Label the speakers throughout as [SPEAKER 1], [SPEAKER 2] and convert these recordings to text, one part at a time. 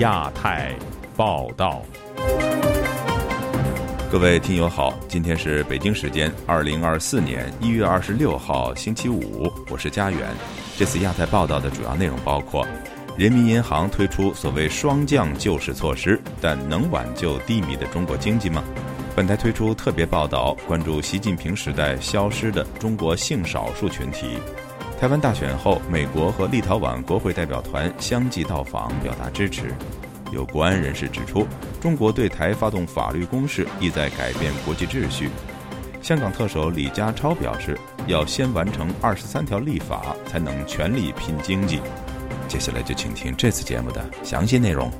[SPEAKER 1] 亚太报道。
[SPEAKER 2] 各位听友好，今天是北京时间二零二四年一月二十六号星期五，我是家园。这次亚太报道的主要内容包括：人民银行推出所谓“双降”救市措施，但能挽救低迷的中国经济吗？本台推出特别报道，关注习近平时代消失的中国性少数群体。台湾大选后，美国和立陶宛国会代表团相继到访，表达支持。有国安人士指出，中国对台发动法律攻势，意在改变国际秩序。香港特首李家超表示，要先完成二十三条立法，才能全力拼经济。接下来就请听这次节目的详细内容。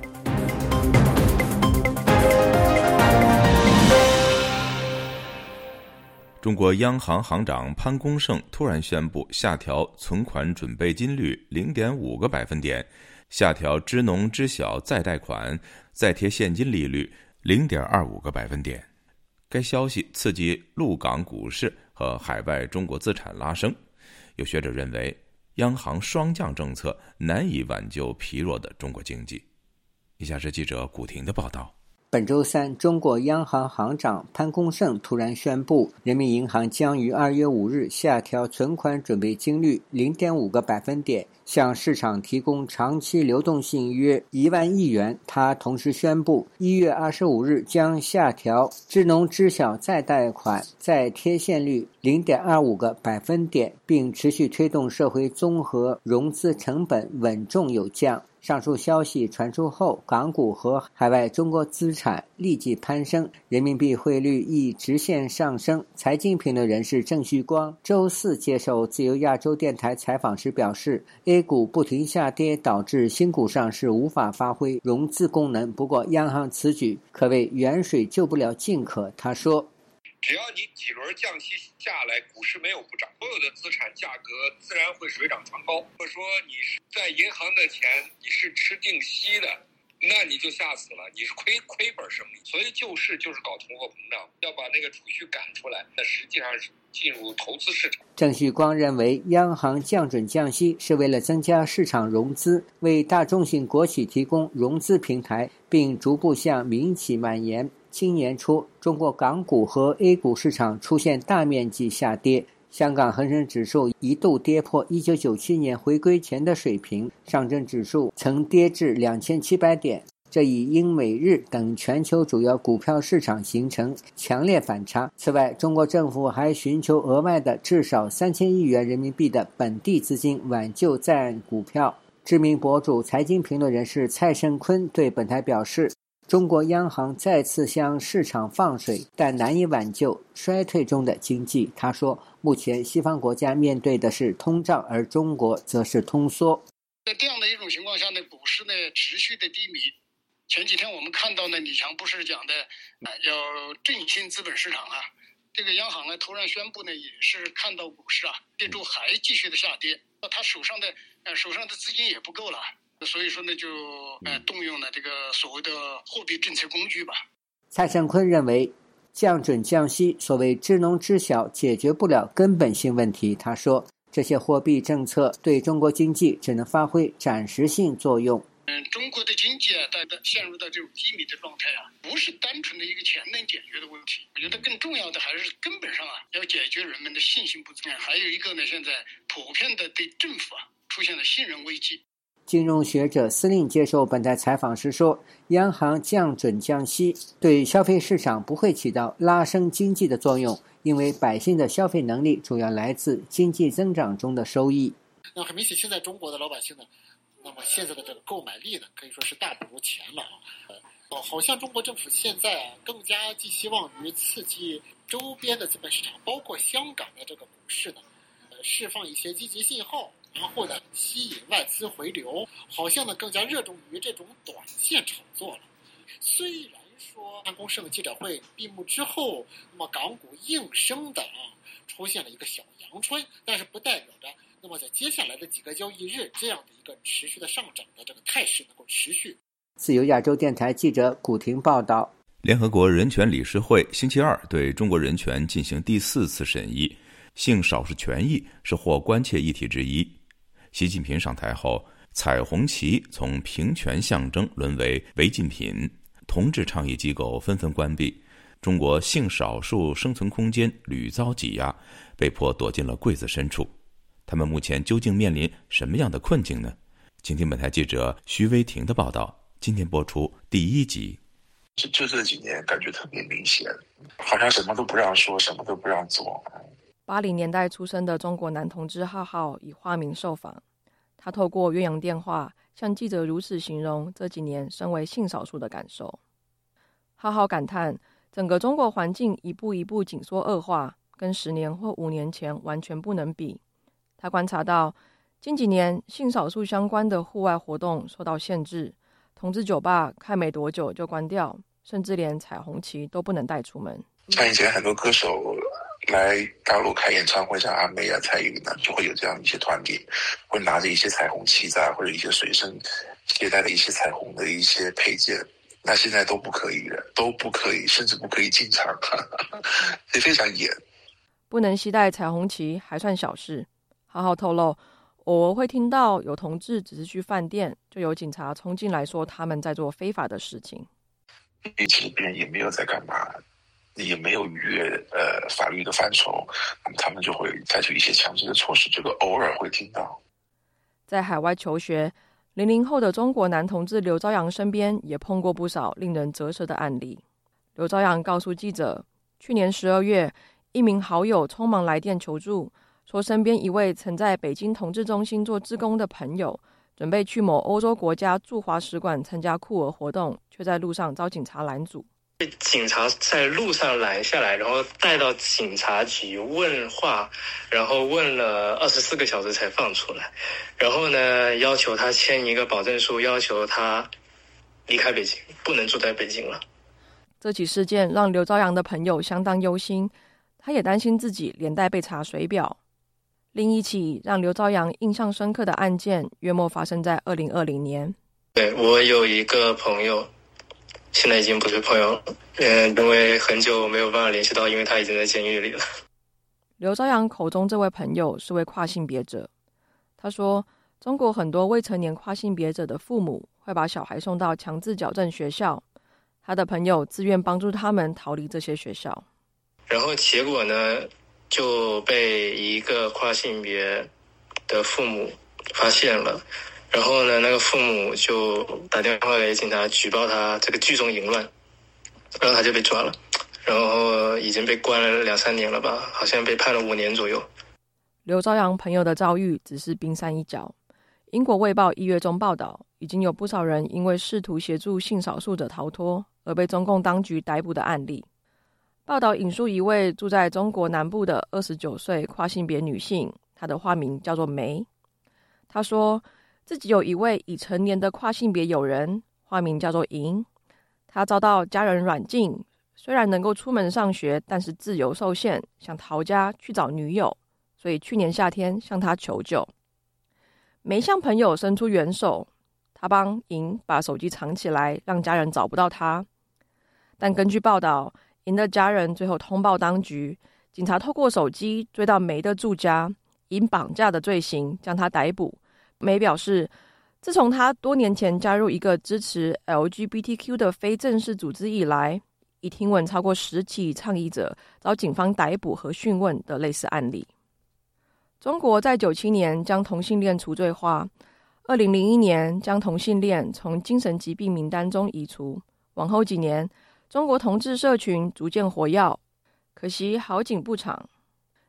[SPEAKER 2] 中国央行行长潘功胜突然宣布下调存款准备金率零点五个百分点，下调支农支小再贷款再贴现金利率零点二五个百分点。该消息刺激陆港股市和海外中国资产拉升。有学者认为，央行双降政策难以挽救疲弱的中国经济。以下是记者古婷的报道。
[SPEAKER 3] 本周三，中国央行行长潘功胜突然宣布，人民银行将于二月五日下调存款准备金率零点五个百分点，向市场提供长期流动性约一万亿元。他同时宣布，一月二十五日将下调支农支小再贷款再贴现率零点二五个百分点，并持续推动社会综合融资成本稳中有降。上述消息传出后，港股和海外中国资产立即攀升，人民币汇率亦直线上升。财经评论人士郑旭光周四接受自由亚洲电台采访时表示：“A 股不停下跌，导致新股上市无法发挥融资功能。不过，央行此举可谓远水救不了近渴。”他说。
[SPEAKER 4] 只要你几轮降息下来，股市没有不涨，所有的资产价格自然会水涨船高。或者说你是在银行的钱，你是吃定息的，那你就吓死了，你是亏亏本生意。所以救市就是搞通货膨胀，要把那个储蓄赶出来，那实际上是进入投资市场。
[SPEAKER 3] 郑旭光认为，央行降准降息是为了增加市场融资，为大众性国企提供融资平台，并逐步向民企蔓延。今年初，中国港股和 A 股市场出现大面积下跌，香港恒生指数一度跌破1997年回归前的水平，上证指数曾跌至2700点，这与英美日等全球主要股票市场形成强烈反差。此外，中国政府还寻求额外的至少3000亿元人民币的本地资金挽救在岸股票。知名博主、财经评论人士蔡胜坤对本台表示。中国央行再次向市场放水，但难以挽救衰退中的经济。他说：“目前西方国家面对的是通胀，而中国则是通缩。
[SPEAKER 5] 在这样的一种情况下呢，股市呢持续的低迷。前几天我们看到呢，李强不是讲的啊，要振兴资本市场啊。这个央行呢突然宣布呢，也是看到股市啊这周还继续的下跌，那他手上的呃手上的资金也不够了。”所以说呢，就呃动用了这个所谓的货币政策工具吧。
[SPEAKER 3] 蔡胜坤认为，降准降息，所谓知农知晓，解决不了根本性问题。他说，这些货币政策对中国经济只能发挥暂时性作用。
[SPEAKER 5] 嗯，中国的经济啊，在陷入到这种低迷的状态啊，不是单纯的一个钱能解决的问题。我觉得更重要的还是根本上啊，要解决人们的信心不足。还有一个呢，现在普遍的对政府啊出现了信任危机。
[SPEAKER 3] 金融学者司令接受本台采访时说：“央行降准降息对消费市场不会起到拉升经济的作用，因为百姓的消费能力主要来自经济增长中的收益。
[SPEAKER 6] 那很明显，现在中国的老百姓呢，那么现在的这个购买力呢，可以说是大不如前了啊。呃，好像中国政府现在啊，更加寄希望于刺激周边的资本市场，包括香港的这个股市呢，呃，释放一些积极信号。”然后呢，吸引外资回流，好像呢更加热衷于这种短线炒作了。虽然说安功胜记者会闭幕之后，那么港股应声的啊出现了一个小阳春，但是不代表着那么在接下来的几个交易日这样的一个持续的上涨的这个态势能够持续。
[SPEAKER 3] 自由亚洲电台记者古婷报道。
[SPEAKER 2] 联合国人权理事会星期二对中国人权进行第四次审议，性少数权益是或关切议题之一。习近平上台后，彩虹旗从平权象征沦为违禁品，同志倡议机构纷纷关闭，中国性少数生存空间屡遭挤压，被迫躲进了柜子深处。他们目前究竟面临什么样的困境呢？请听本台记者徐威婷的报道。今天播出第一集。
[SPEAKER 7] 就就这几年感觉特别明显，好像什么都不让说，什么都不让做。
[SPEAKER 8] 八零年代出生的中国男同志浩浩以化名受访，他透过岳阳电话向记者如此形容这几年身为性少数的感受。浩浩感叹，整个中国环境一步一步紧缩恶化，跟十年或五年前完全不能比。他观察到，近几年性少数相关的户外活动受到限制。同志酒吧开没多久就关掉，甚至连彩虹旗都不能带出门。
[SPEAKER 7] 像以前很多歌手来大陆开演唱会，像阿妹啊、蔡依林啊，就会有这样一些团体，会拿着一些彩虹旗子啊，或者一些随身携带的一些彩虹的一些配件。那现在都不可以了，都不可以，甚至不可以进场，也非常严。
[SPEAKER 8] 不能携带彩虹旗还算小事，好好透露。偶尔会听到有同志只是去饭店，就有警察冲进来说他们在做非法的事情。
[SPEAKER 7] 其实别人也没有在干嘛，也没有逾越呃法律的范畴，他们就会采取一些强制的措施。这个偶尔会听到。
[SPEAKER 8] 在海外求学，零零后的中国男同志刘朝阳身边也碰过不少令人啧舌的案例。刘朝阳告诉记者，去年十二月，一名好友匆忙来电求助。说身边一位曾在北京同志中心做志工的朋友，准备去某欧洲国家驻华使馆参加酷儿活动，却在路上遭警察拦阻。
[SPEAKER 9] 被警察在路上拦下来，然后带到警察局问话，然后问了二十四个小时才放出来。然后呢，要求他签一个保证书，要求他离开北京，不能住在北京了。
[SPEAKER 8] 这起事件让刘朝阳的朋友相当忧心，他也担心自己连带被查水表。另一起让刘朝阳印象深刻的案件，约莫发生在二零二零年。
[SPEAKER 9] 对我有一个朋友，现在已经不是朋友了，嗯，因为很久没有办法联系到，因为他已经在监狱里了。
[SPEAKER 8] 刘朝阳口中这位朋友是位跨性别者，他说，中国很多未成年跨性别者的父母会把小孩送到强制矫正学校，他的朋友自愿帮助他们逃离这些学校，
[SPEAKER 9] 然后结果呢？就被一个跨性别的父母发现了，然后呢，那个父母就打电话给警察举报他这个聚众淫乱，然后他就被抓了，然后已经被关了两三年了吧，好像被判了五年左右。
[SPEAKER 8] 刘朝阳朋友的遭遇只是冰山一角。英国卫报一月中报道，已经有不少人因为试图协助性少数者逃脱而被中共当局逮捕的案例。报道引述一位住在中国南部的二十九岁跨性别女性，她的化名叫做梅。她说自己有一位已成年的跨性别友人，化名叫做莹。他遭到家人软禁，虽然能够出门上学，但是自由受限，想逃家去找女友，所以去年夏天向他求救。梅向朋友伸出援手，他帮莹把手机藏起来，让家人找不到他。但根据报道。莹的家人最后通报当局，警察透过手机追到梅的住家，以绑架的罪行将他逮捕。梅表示，自从他多年前加入一个支持 LGBTQ 的非正式组织以来，已听闻超过十起倡议者遭警方逮捕和讯问的类似案例。中国在九七年将同性恋除罪化，二零零一年将同性恋从精神疾病名单中移除，往后几年。中国同志社群逐渐活跃，可惜好景不长。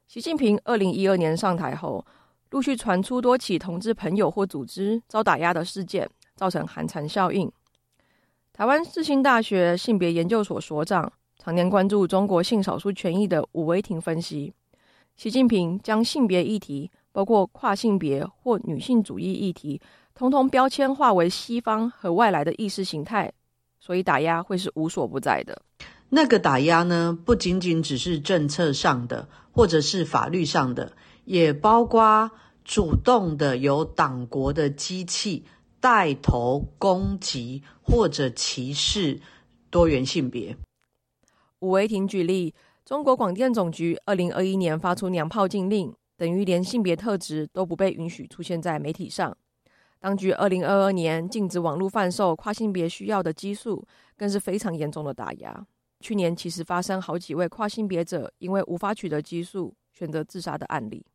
[SPEAKER 8] 习近平二零一二年上台后，陆续传出多起同志朋友或组织遭打压的事件，造成寒蝉效应。台湾世新大学性别研究所所长、常年关注中国性少数权益的伍维婷分析：习近平将性别议题，包括跨性别或女性主义议题，通通标签化为西方和外来的意识形态。所以打压会是无所不在的。
[SPEAKER 10] 那个打压呢，不仅仅只是政策上的，或者是法律上的，也包括主动的由党国的机器带头攻击或者歧视多元性别。
[SPEAKER 8] 伍维婷举例，中国广电总局二零二一年发出娘炮禁令，等于连性别特质都不被允许出现在媒体上。当局二零二二年禁止网络贩售跨性别需要的激素，更是非常严重的打压。去年其实发生好几位跨性别者因为无法取得激素，选择自杀的案例。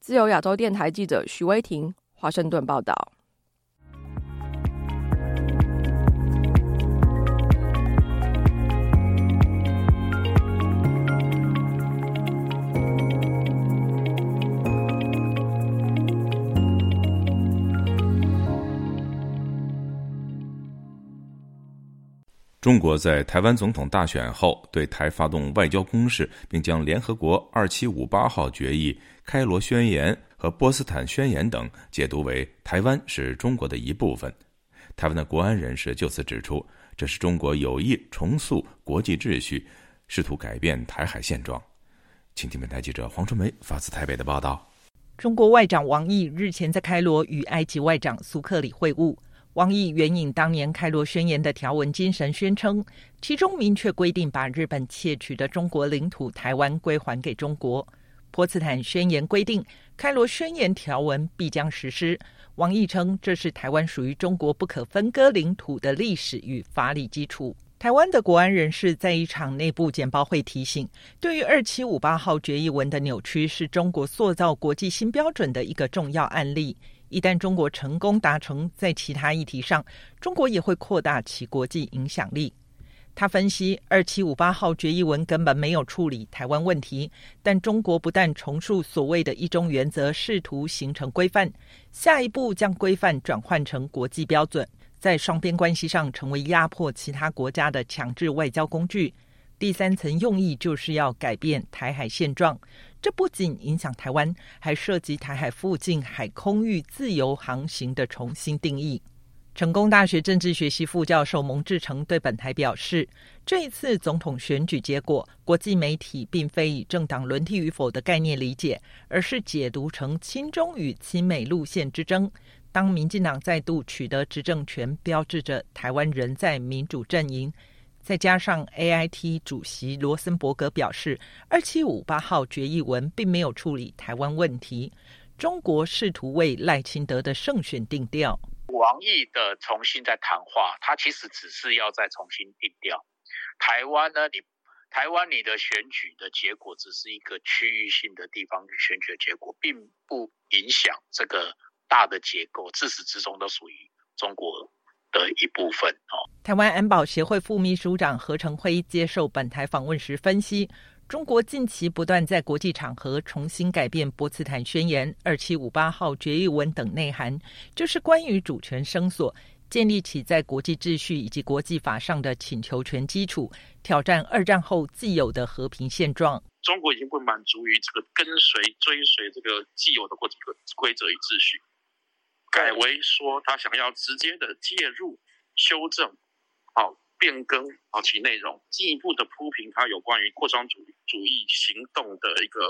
[SPEAKER 8] 自由亚洲电台记者徐威婷，华盛顿报道。
[SPEAKER 2] 中国在台湾总统大选后对台发动外交攻势，并将联合国二七五八号决议、开罗宣言和波斯坦宣言等解读为台湾是中国的一部分。台湾的国安人士就此指出，这是中国有意重塑国际秩序，试图改变台海现状。请听本台记者黄春梅发自台北的报道：
[SPEAKER 11] 中国外长王毅日前在开罗与埃及外长苏克里会晤。王毅援引当年开罗宣言的条文精神，宣称其中明确规定把日本窃取的中国领土台湾归还给中国。波茨坦宣言规定，开罗宣言条文必将实施。王毅称，这是台湾属于中国不可分割领土的历史与法理基础。台湾的国安人士在一场内部简报会提醒，对于二七五八号决议文的扭曲，是中国塑造国际新标准的一个重要案例。一旦中国成功达成，在其他议题上，中国也会扩大其国际影响力。他分析，二七五八号决议文根本没有处理台湾问题，但中国不但重述所谓的一中原则，试图形成规范，下一步将规范转换成国际标准，在双边关系上成为压迫其他国家的强制外交工具。第三层用意就是要改变台海现状。这不仅影响台湾，还涉及台海附近海空域自由航行的重新定义。成功大学政治学系副教授蒙志成对本台表示，这一次总统选举结果，国际媒体并非以政党轮替与否的概念理解，而是解读成亲中与亲美路线之争。当民进党再度取得执政权，标志着台湾仍在民主阵营。再加上 A I T 主席罗森伯格表示，二七五八号决议文并没有处理台湾问题，中国试图为赖清德的胜选定调。
[SPEAKER 12] 王毅的重新在谈话，他其实只是要再重新定调。台湾呢，你台湾你的选举的结果只是一个区域性的地方选举的结果，并不影响这个大的结构，自始至终都属于中国。的一部分哦。
[SPEAKER 11] 台湾安保协会副秘书长何成辉接受本台访问时分析，中国近期不断在国际场合重新改变波茨坦宣言、二七五八号决议文等内涵，就是关于主权声索，建立起在国际秩序以及国际法上的请求权基础，挑战二战后既有的和平现状。
[SPEAKER 12] 中国已经不满足于这个跟随、追随这个既有的国际规则与秩序。改为说，他想要直接的介入、修正、好变更好其内容，进一步的铺平他有关于扩张主主义行动的一个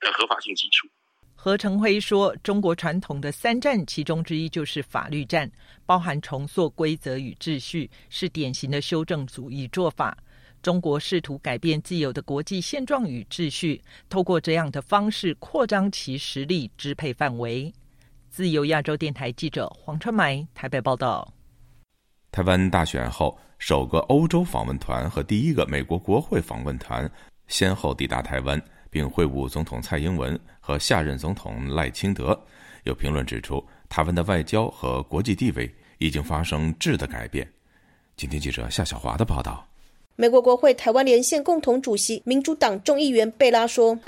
[SPEAKER 12] 的合法性基础。
[SPEAKER 11] 何成辉说，中国传统的三战其中之一就是法律战，包含重塑规则与秩序，是典型的修正主义做法。中国试图改变既有的国际现状与秩序，透过这样的方式扩张其实力支配范围。自由亚洲电台记者黄春梅台北报道：
[SPEAKER 2] 台湾大选后，首个欧洲访问团和第一个美国国会访问团先后抵达台湾，并会晤总统蔡英文和下任总统赖清德。有评论指出，台湾的外交和国际地位已经发生质的改变。今天记者夏小华的报道。
[SPEAKER 13] 美国国会台湾连线共同主席、民主党众议员贝拉说：“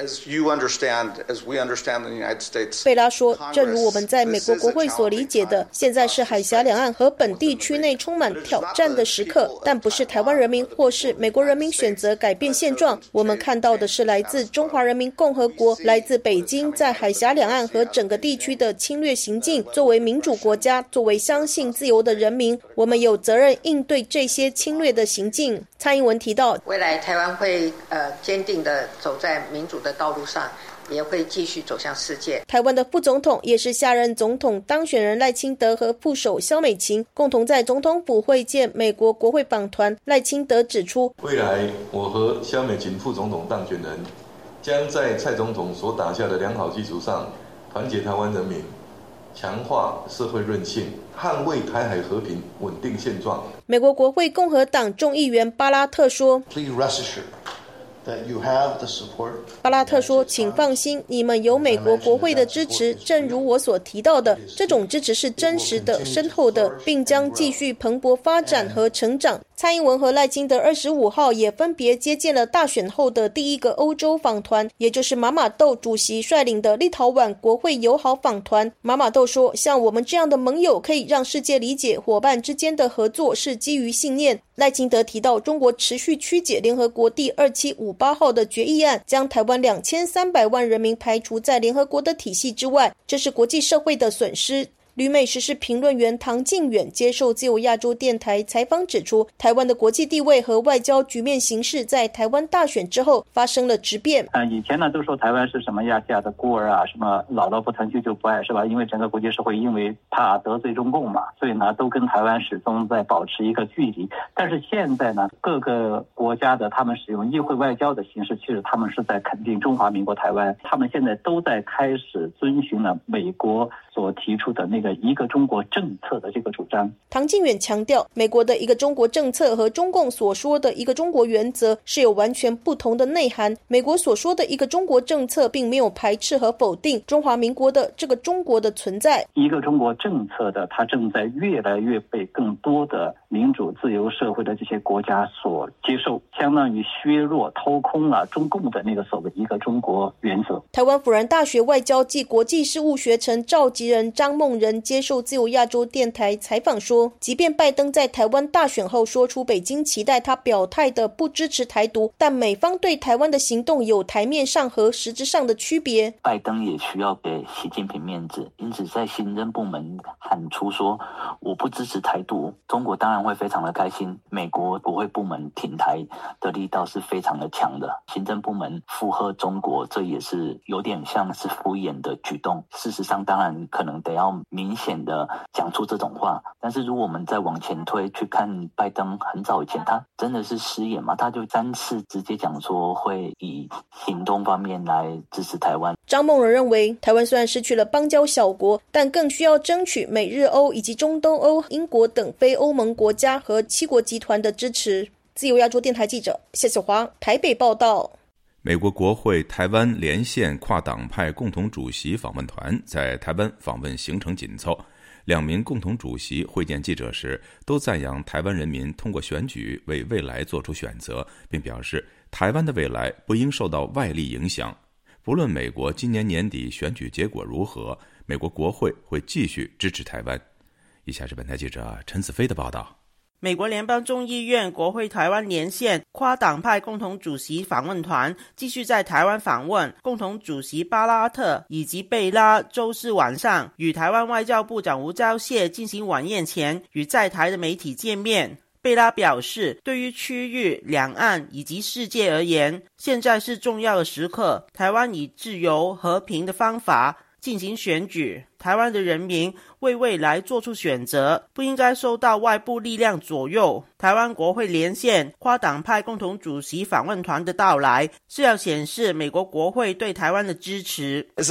[SPEAKER 13] 贝拉说，正如我们在美国国会所理解的，现在是海峡两岸和本地区内充满挑战的时刻，但不是台湾人民或是美国人民选择改变现状。我们看到的是来自中华人民共和国、来自北京在海峡两岸和整个地区的侵略行径。作为民主国家，作为相信自由的人民，我们有责任应对这些侵略的行径。”蔡英文提到，
[SPEAKER 14] 未来台湾会呃坚定的走在民主的道路上，也会继续走向世界。
[SPEAKER 13] 台湾的副总统也是下任总统当选人赖清德和副手肖美琴共同在总统府会见美国国会访团。赖清德指出，
[SPEAKER 15] 未来我和肖美琴副总统当选人将在蔡总统所打下的良好基础上，团结台湾人民，强化社会韧性，捍卫台海和平稳定现状。
[SPEAKER 13] 美国国会共和党众议员巴拉特说。巴拉特说：“请放心，你们有美国国会的支持。正如我所提到的，这种支持是真实的、深厚的，并将继续蓬勃发展和成长。”蔡英文和赖清德二十五号也分别接见了大选后的第一个欧洲访团，也就是马马豆主席率领的立陶宛国会友好访团。马马豆说：“像我们这样的盟友，可以让世界理解伙伴之间的合作是基于信念。”赖清德提到，中国持续曲解联合国第二七五八号的决议案，将台湾两千三百万人民排除在联合国的体系之外，这是国际社会的损失。旅美时事评论员唐靖远接受自由亚洲电台采访指出，台湾的国际地位和外交局面形势在台湾大选之后发生了质变。
[SPEAKER 16] 嗯，以前呢都说台湾是什么亚细亚的孤儿啊，什么姥姥不疼舅舅不爱是吧？因为整个国际社会因为怕得罪中共嘛，所以呢都跟台湾始终在保持一个距离。但是现在呢，各个国家的他们使用议会外交的形式，其实他们是在肯定中华民国台湾，他们现在都在开始遵循了美国所提出的那。的一个中国政策的这个主张，
[SPEAKER 13] 唐靖远强调，美国的一个中国政策和中共所说的一个中国原则是有完全不同的内涵。美国所说的一个中国政策，并没有排斥和否定中华民国的这个中国的存在。
[SPEAKER 16] 一个中国政策的，它正在越来越被更多的民主自由社会的这些国家所接受，相当于削弱、掏空了中共的那个所谓一个中国原则。
[SPEAKER 13] 台湾辅仁大学外交暨国际事务学程召集人张梦仁。接受自由亚洲电台采访说，即便拜登在台湾大选后说出北京期待他表态的不支持台独，但美方对台湾的行动有台面上和实质上的区别。
[SPEAKER 17] 拜登也需要给习近平面子，因此在行政部门喊出说我不支持台独，中国当然会非常的开心。美国国会部门挺台的力道是非常的强的，行政部门附和中国，这也是有点像是敷衍的举动。事实上，当然可能得要。明显的讲出这种话，但是如果我们再往前推去看，拜登很早以前，他真的是失言嘛？他就三次直接讲说会以行动方面来支持台湾。
[SPEAKER 13] 张梦仁认为，台湾虽然失去了邦交小国，但更需要争取美日欧以及中东欧、英国等非欧盟国家和七国集团的支持。自由亚洲电台记者谢小华台北报道。
[SPEAKER 2] 美国国会台湾连线跨党派共同主席访问团在台湾访问行程紧凑，两名共同主席会见记者时都赞扬台湾人民通过选举为未来做出选择，并表示台湾的未来不应受到外力影响。不论美国今年年底选举结果如何，美国国会会继续支持台湾。以下是本台记者陈子飞的报道。
[SPEAKER 18] 美国联邦众议院国会台湾连线跨党派共同主席访问团继续在台湾访问。共同主席巴拉特以及贝拉周四晚上与台湾外交部长吴钊燮进行晚宴前与在台的媒体见面。贝拉表示，对于区域、两岸以及世界而言，现在是重要的时刻。台湾以自由和平的方法。进行选举，台湾的人民为未来做出选择，不应该受到外部力量左右。台湾国会连线跨党派共同主席访问团的到来，是要显示美国国会对台湾的支持。
[SPEAKER 19] 台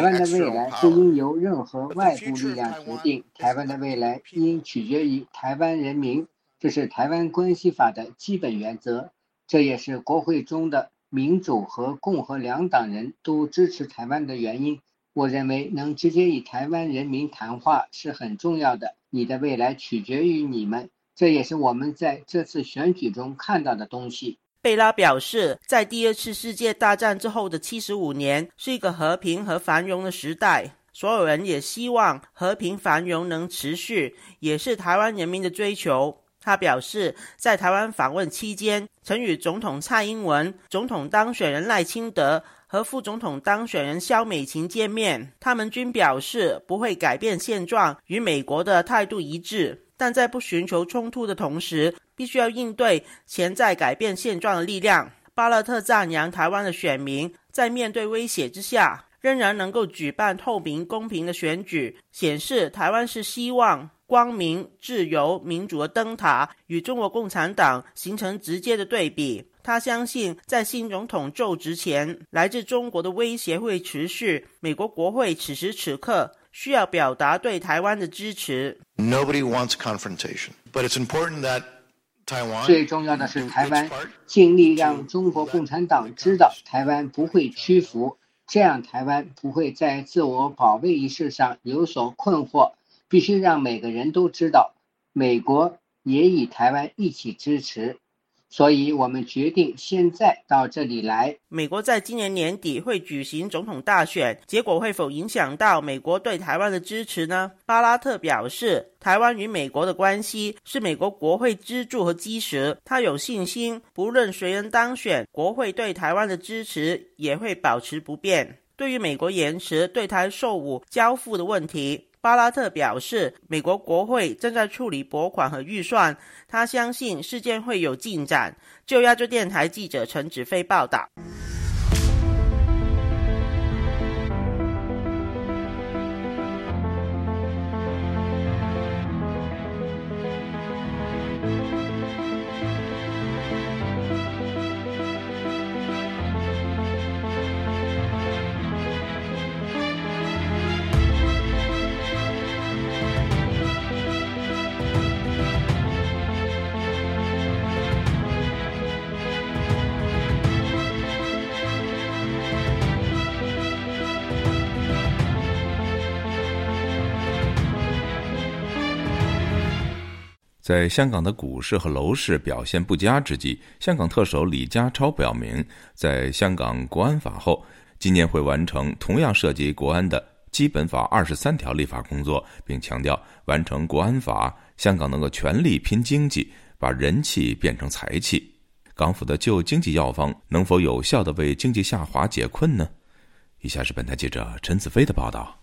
[SPEAKER 19] 湾的未来不应由任何外部力量决定，台湾的未来应取决于台湾人民，这是台湾关系法的基本原则，这也是国会中的。民主和共和两党人都支持台湾的原因，我认为能直接与台湾人民谈话是很重要的。你的未来取决于你们，这也是我们在这次选举中看到的东西。
[SPEAKER 18] 贝拉表示，在第二次世界大战之后的七十五年是一个和平和繁荣的时代，所有人也希望和平繁荣能持续，也是台湾人民的追求。他表示，在台湾访问期间，曾与总统蔡英文、总统当选人赖清德和副总统当选人萧美琴见面。他们均表示不会改变现状，与美国的态度一致，但在不寻求冲突的同时，必须要应对潜在改变现状的力量。巴勒特赞扬台湾的选民在面对威胁之下，仍然能够举办透明公平的选举，显示台湾是希望。光明、自由、民主的灯塔与中国共产党形成直接的对比。他相信，在新总统就职前，来自中国的威胁会持续。美国国会此时此刻需要表达对台湾的支持。
[SPEAKER 20] Nobody wants confrontation, but it's important that Taiwan.
[SPEAKER 19] 最重要的是，台湾尽力让中国共产党知道，台湾不会屈服，这样台湾不会在自我保卫一事上有所困惑。必须让每个人都知道，美国也与台湾一起支持。所以我们决定现在到这里来。
[SPEAKER 18] 美国在今年年底会举行总统大选，结果会否影响到美国对台湾的支持呢？巴拉特表示，台湾与美国的关系是美国国会支柱和基石，他有信心，不论谁人当选，国会对台湾的支持也会保持不变。对于美国延迟对台售武交付的问题。巴拉特表示，美国国会正在处理拨款和预算，他相信事件会有进展。就亚洲电台记者陈子飞报道。
[SPEAKER 2] 在香港的股市和楼市表现不佳之际，香港特首李家超表明，在香港国安法后，今年会完成同样涉及国安的《基本法》二十三条立法工作，并强调，完成国安法，香港能够全力拼经济，把人气变成财气。港府的旧经济药方能否有效的为经济下滑解困呢？以下是本台记者陈子飞的报道。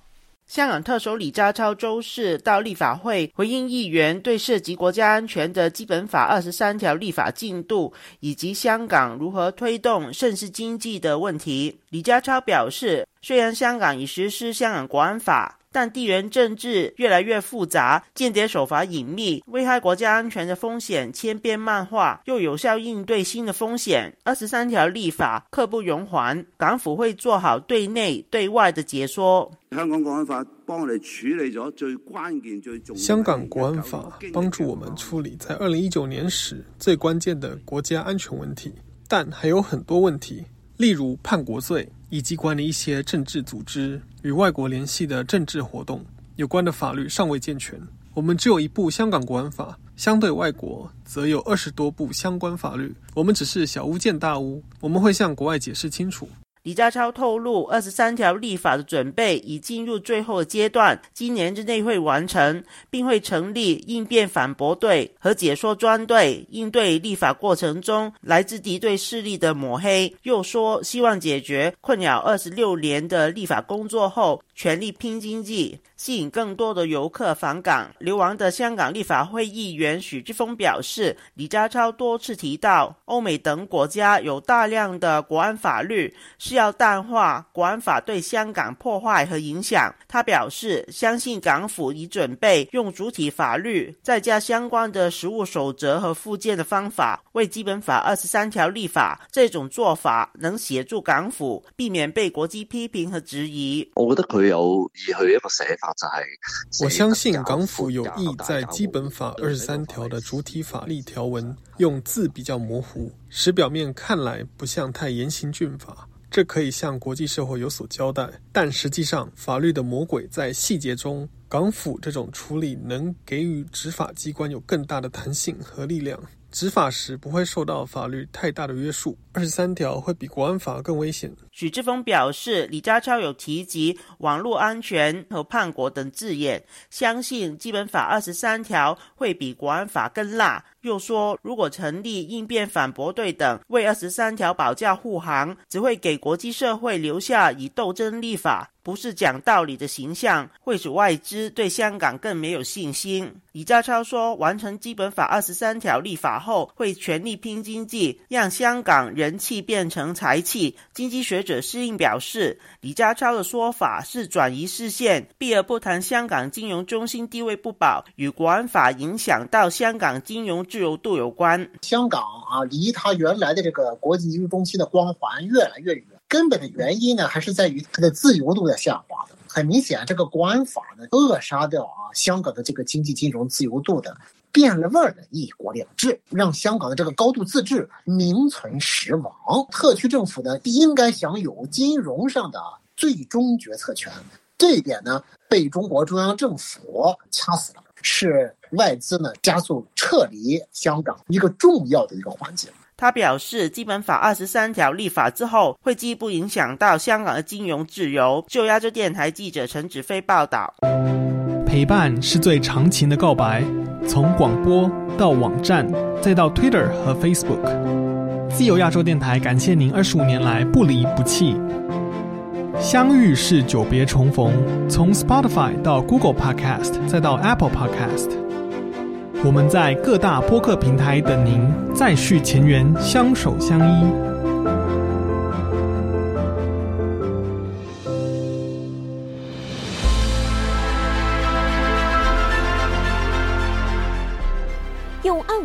[SPEAKER 18] 香港特首李家超周四到立法会回应议员对涉及国家安全的基本法二十三条立法进度以及香港如何推动盛世经济的问题。李家超表示，虽然香港已实施香港国安法。但地缘政治越来越复杂，间谍手法隐秘，危害国家安全的风险千变万化，又有效应对新的风险。二十三条立法刻不容缓，港府会做好对内对外的解说。
[SPEAKER 21] 香港国安法帮我哋处理咗最关键、最重。
[SPEAKER 22] 香港国安法帮助我们处理在二零一九年时最关键的国家安全问题，但还有很多问题，例如叛国罪。以及管理一些政治组织与外国联系的政治活动有关的法律尚未健全。我们只有一部香港国安法，相对外国则有二十多部相关法律。我们只是小巫见大巫，我们会向国外解释清楚。
[SPEAKER 18] 李家超透露，二十三条立法的准备已进入最后的阶段，今年之内会完成，并会成立应变反驳队和解说专队，应对立法过程中来自敌对势力的抹黑。又说，希望解决困扰二十六年的立法工作后，全力拼经济。吸引更多的游客返港。流亡的香港立法会议员许志峰表示，李家超多次提到，欧美等国家有大量的国安法律，是要淡化国安法对香港破坏和影响。他表示，相信港府已准备用主体法律再加相关的实务守则和附件的方法，为基本法二十三条立法。这种做法能协助港府避免被国际批评和质疑。
[SPEAKER 21] 我觉得佢有意去一个写法。
[SPEAKER 22] 我相信港府有意在基本法二十三条的主体法律条文用字比较模糊，使表面看来不像太严刑峻法，这可以向国际社会有所交代。但实际上，法律的魔鬼在细节中，港府这种处理能给予执法机关有更大的弹性和力量。执法时不会受到法律太大的约束，二十三条会比国安法更危险。
[SPEAKER 18] 许志峰表示，李家超有提及网络安全和叛国等字眼，相信基本法二十三条会比国安法更辣。又说，如果成立应变反驳队等为二十三条保驾护航，只会给国际社会留下以斗争立法。不是讲道理的形象，会使外资对香港更没有信心。李家超说，完成基本法二十三条立法后，会全力拼经济，让香港人气变成财气。经济学者适应表示，李家超的说法是转移视线，避而不谈香港金融中心地位不保与国安法影响到香港金融自由度有关。
[SPEAKER 23] 香港啊，离它原来的这个国际金融中心的光环越来越远，根本的原因呢，还是在于它的自由度在下滑的。很明显，这个国安法呢，扼杀掉啊香港的这个经济金融自由度的。变了味儿的一国两制，让香港的这个高度自治名存实亡。特区政府呢，应该享有金融上的最终决策权，这一点呢，被中国中央政府掐死了，是外资呢加速撤离香港一个重要的一个环节。
[SPEAKER 18] 他表示，基本法二十三条立法之后，会进一步影响到香港的金融自由。就亚洲电台记者陈子飞报道。
[SPEAKER 24] 陪伴是最长情的告白，从广播到网站，再到 Twitter 和 Facebook。自由亚洲电台感谢您二十五年来不离不弃。相遇是久别重逢，从 Spotify 到 Google Podcast，再到 Apple Podcast，我们在各大播客平台等您，再续前缘，相守相依。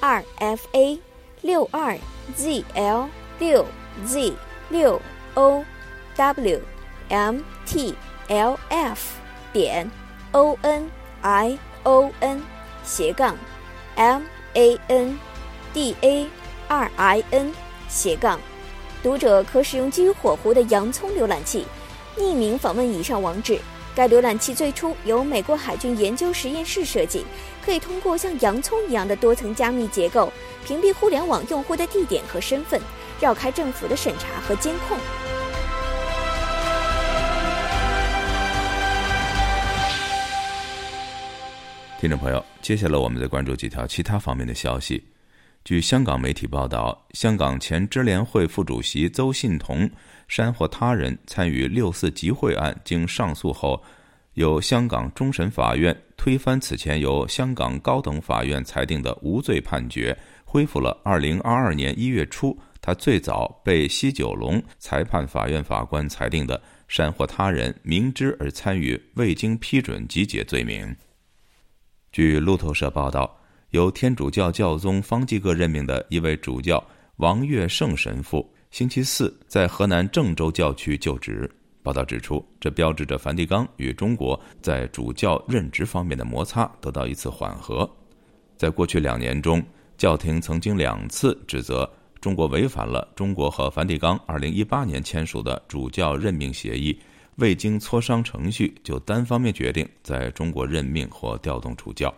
[SPEAKER 25] 二 f a 六二 z l 六 z 六 o w m t l f 点 o n i o n 斜杠 m a n d a r i n 斜杠，读者可使用基于火狐的洋葱浏览器，匿名访问以上网址。该浏览器最初由美国海军研究实验室设计，可以通过像洋葱一样的多层加密结构，屏蔽互联网用户的地点和身份，绕开政府的审查和监控。
[SPEAKER 2] 听众朋友，接下来我们再关注几条其他方面的消息。据香港媒体报道，香港前支联会副主席邹信同。山或他人参与六四集会案，经上诉后，由香港终审法院推翻此前由香港高等法院裁定的无罪判决，恢复了二零二二年一月初他最早被西九龙裁判法院法官裁定的煽惑他人明知而参与未经批准集结罪名。据路透社报道，由天主教教宗方济各任命的一位主教王月胜神父。星期四在河南郑州教区就职。报道指出，这标志着梵蒂冈与中国在主教任职方面的摩擦得到一次缓和。在过去两年中，教廷曾经两次指责中国违反了中国和梵蒂冈2018年签署的主教任命协议，未经磋商程序就单方面决定在中国任命或调动主教。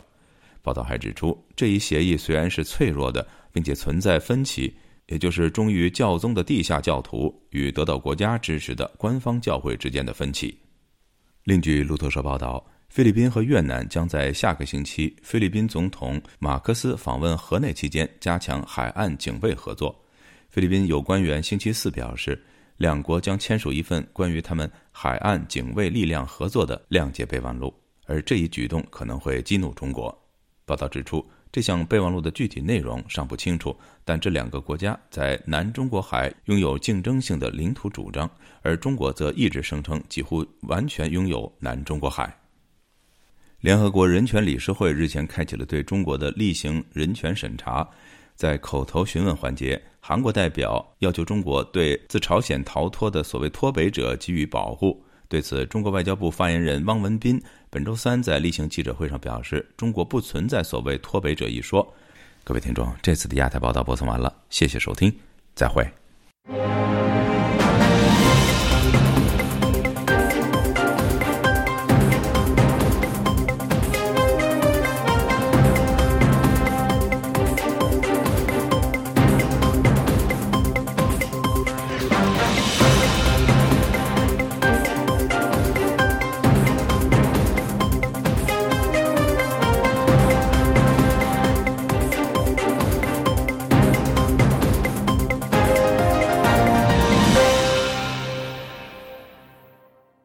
[SPEAKER 2] 报道还指出，这一协议虽然是脆弱的，并且存在分歧。也就是忠于教宗的地下教徒与得到国家支持的官方教会之间的分歧。另据路透社报道，菲律宾和越南将在下个星期菲律宾总统马克思访问河内期间加强海岸警卫合作。菲律宾有官员星期四表示，两国将签署一份关于他们海岸警卫力量合作的谅解备忘录，而这一举动可能会激怒中国。报道指出。这项备忘录的具体内容尚不清楚，但这两个国家在南中国海拥有竞争性的领土主张，而中国则一直声称几乎完全拥有南中国海。联合国人权理事会日前开启了对中国的例行人权审查，在口头询问环节，韩国代表要求中国对自朝鲜逃脱的所谓脱北者给予保护。对此，中国外交部发言人汪文斌本周三在例行记者会上表示：“中国不存在所谓脱北者一说。”各位听众，这次的亚太报道播送完了，谢谢收听，再会。